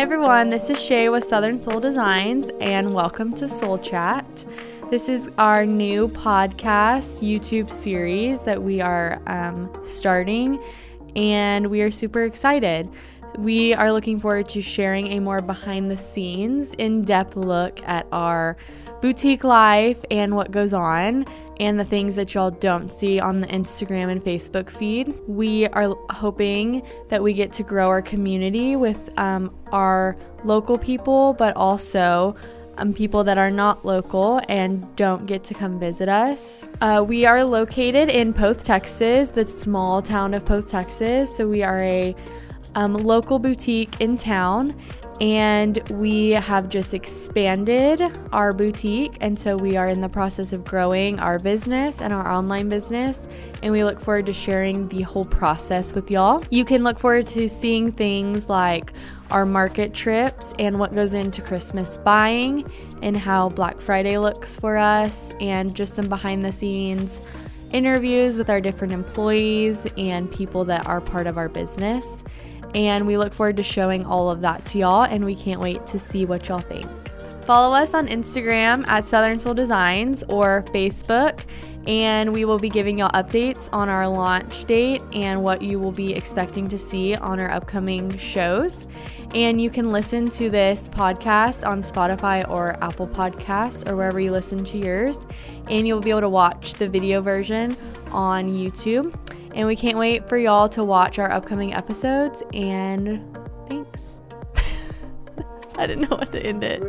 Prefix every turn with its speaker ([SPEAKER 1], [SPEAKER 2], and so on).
[SPEAKER 1] Everyone, this is Shae with Southern Soule Designs, and welcome to Soule Chat. This is our new podcast YouTube series that we are um, starting, and we are super excited. We are looking forward to sharing a more behind the scenes, in depth look at our boutique life and what goes on and the things that y'all don't see on the Instagram and Facebook feed. We are hoping that we get to grow our community with um, our local people, but also um, people that are not local and don't get to come visit us. Uh, we are located in Poth, Texas, the small town of Poth, Texas. So we are a um, local boutique in town and we have just expanded our boutique. And so we are in the process of growing our business and our online business. And we look forward to sharing the whole process with y'all. You can look forward to seeing things like our market trips and what goes into christmas buying and how black friday looks for us and just some behind the scenes interviews with our different employees and people that are part of our business and we look forward to showing all of that to y'all, and we can't wait to see what y'all think. Follow us on Instagram at Southern Soule Designs or Facebook, and we will be giving y'all updates on our launch date and what you will be expecting to see on our upcoming shows. And you can listen to this podcast on Spotify or Apple Podcasts or wherever you listen to yours. And you'll be able to watch the video version on YouTube. And we can't wait for y'all to watch our upcoming episodes. And thanks. I didn't know what to end it.